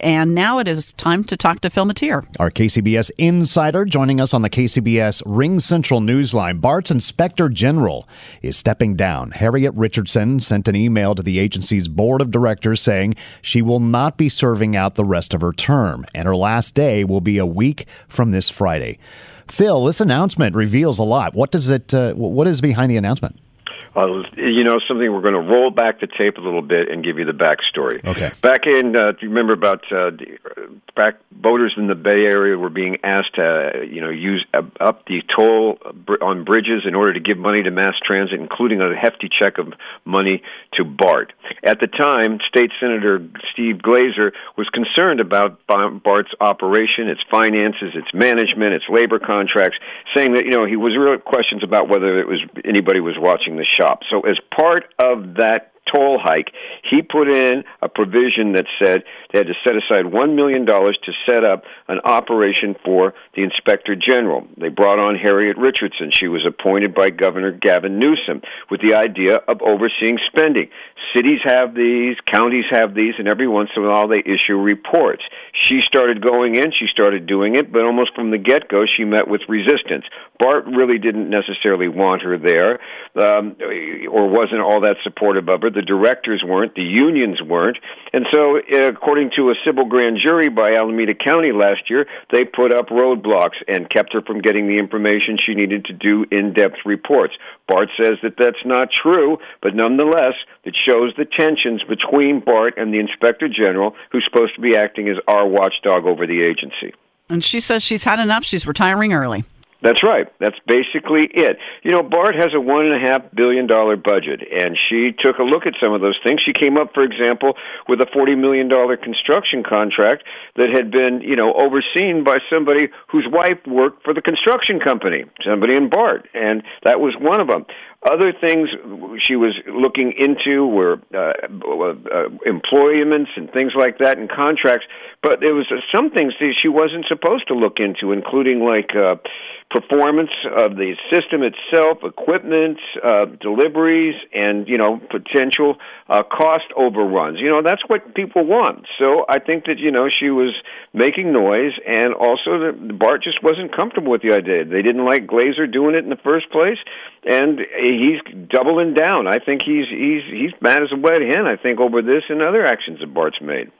And now it is time to talk to Phil Matier. Our KCBS insider joining us on the KCBS Ring Central Newsline. BART's Inspector General is stepping down. Harriet Richardson sent an email to the agency's board of directors saying she will not be serving out the rest of her term, and her last day will be a week from this Friday. Phil, this announcement reveals a lot. What does it? Uh, what is behind the announcement? Uh, you know, something we're going to roll back the tape a little bit and give you the backstory. Okay. Back in, uh, do you remember about uh, back voters in the Bay Area were being asked to, uh, you know, use up the toll on bridges in order to give money to mass transit, including a hefty check of money to BART. At the time, State Senator Steve Glazer was concerned about BART's operation, its finances, its management, its labor contracts, saying that you know he was real questions about whether it was anybody was watching the shop. So, as part of that toll hike, he put in a provision that said they had to set aside $1 million to set up an operation for the Inspector General. They brought on Harriet Richardson. She was appointed by Governor Gavin Newsom with the idea of overseeing spending. Cities have these, counties have these, and every once in a while they issue reports. She started going in, she started doing it, but almost from the get go, she met with resistance. BART really didn't necessarily want her there, um, or wasn't all that supportive of her. The directors weren't, the unions weren't, and so, uh, according to a civil grand jury by Alameda County last year, they put up roadblocks and kept her from getting the information she needed to do in depth reports. BART says that that's not true, but nonetheless, it shows the tensions between BART and the Inspector General, who's supposed to be acting as our watchdog over the agency. And she says she's had enough. She's retiring early. That's right. That's basically it. You know, BART has a one and a half billion dollar budget, and she took a look at some of those things. She came up, for example, with a forty million dollar construction contract that had been, you know, overseen by somebody whose wife worked for the construction company, somebody in BART, and that was one of them. Other things she was looking into were uh, uh, employments and things like that, and contracts. But there was uh, some things that she wasn't supposed to look into, including like. Uh, performance of the system itself, equipment, uh, deliveries, and you know potential uh, cost overruns. You know that's what people want. So I think that you know she was making noise, and also the, Bart just wasn't comfortable with the idea. They didn't like Glazer doing it in the first place, and he's doubling down. I think he's he's he's mad as a wet hen. I think over this and other actions that Bart's made.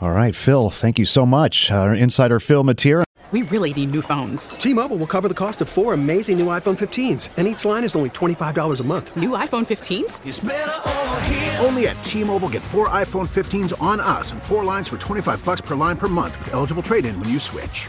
All right, Phil, thank you so much. Our insider Phil Matier we really need new phones. T-Mobile will cover the cost of four amazing new iPhone 15s, and each line is only $25 a month. New iPhone 15s? Only at T-Mobile get four iPhone 15s on us and four lines for 25 bucks per line per month with eligible trade-in when you switch.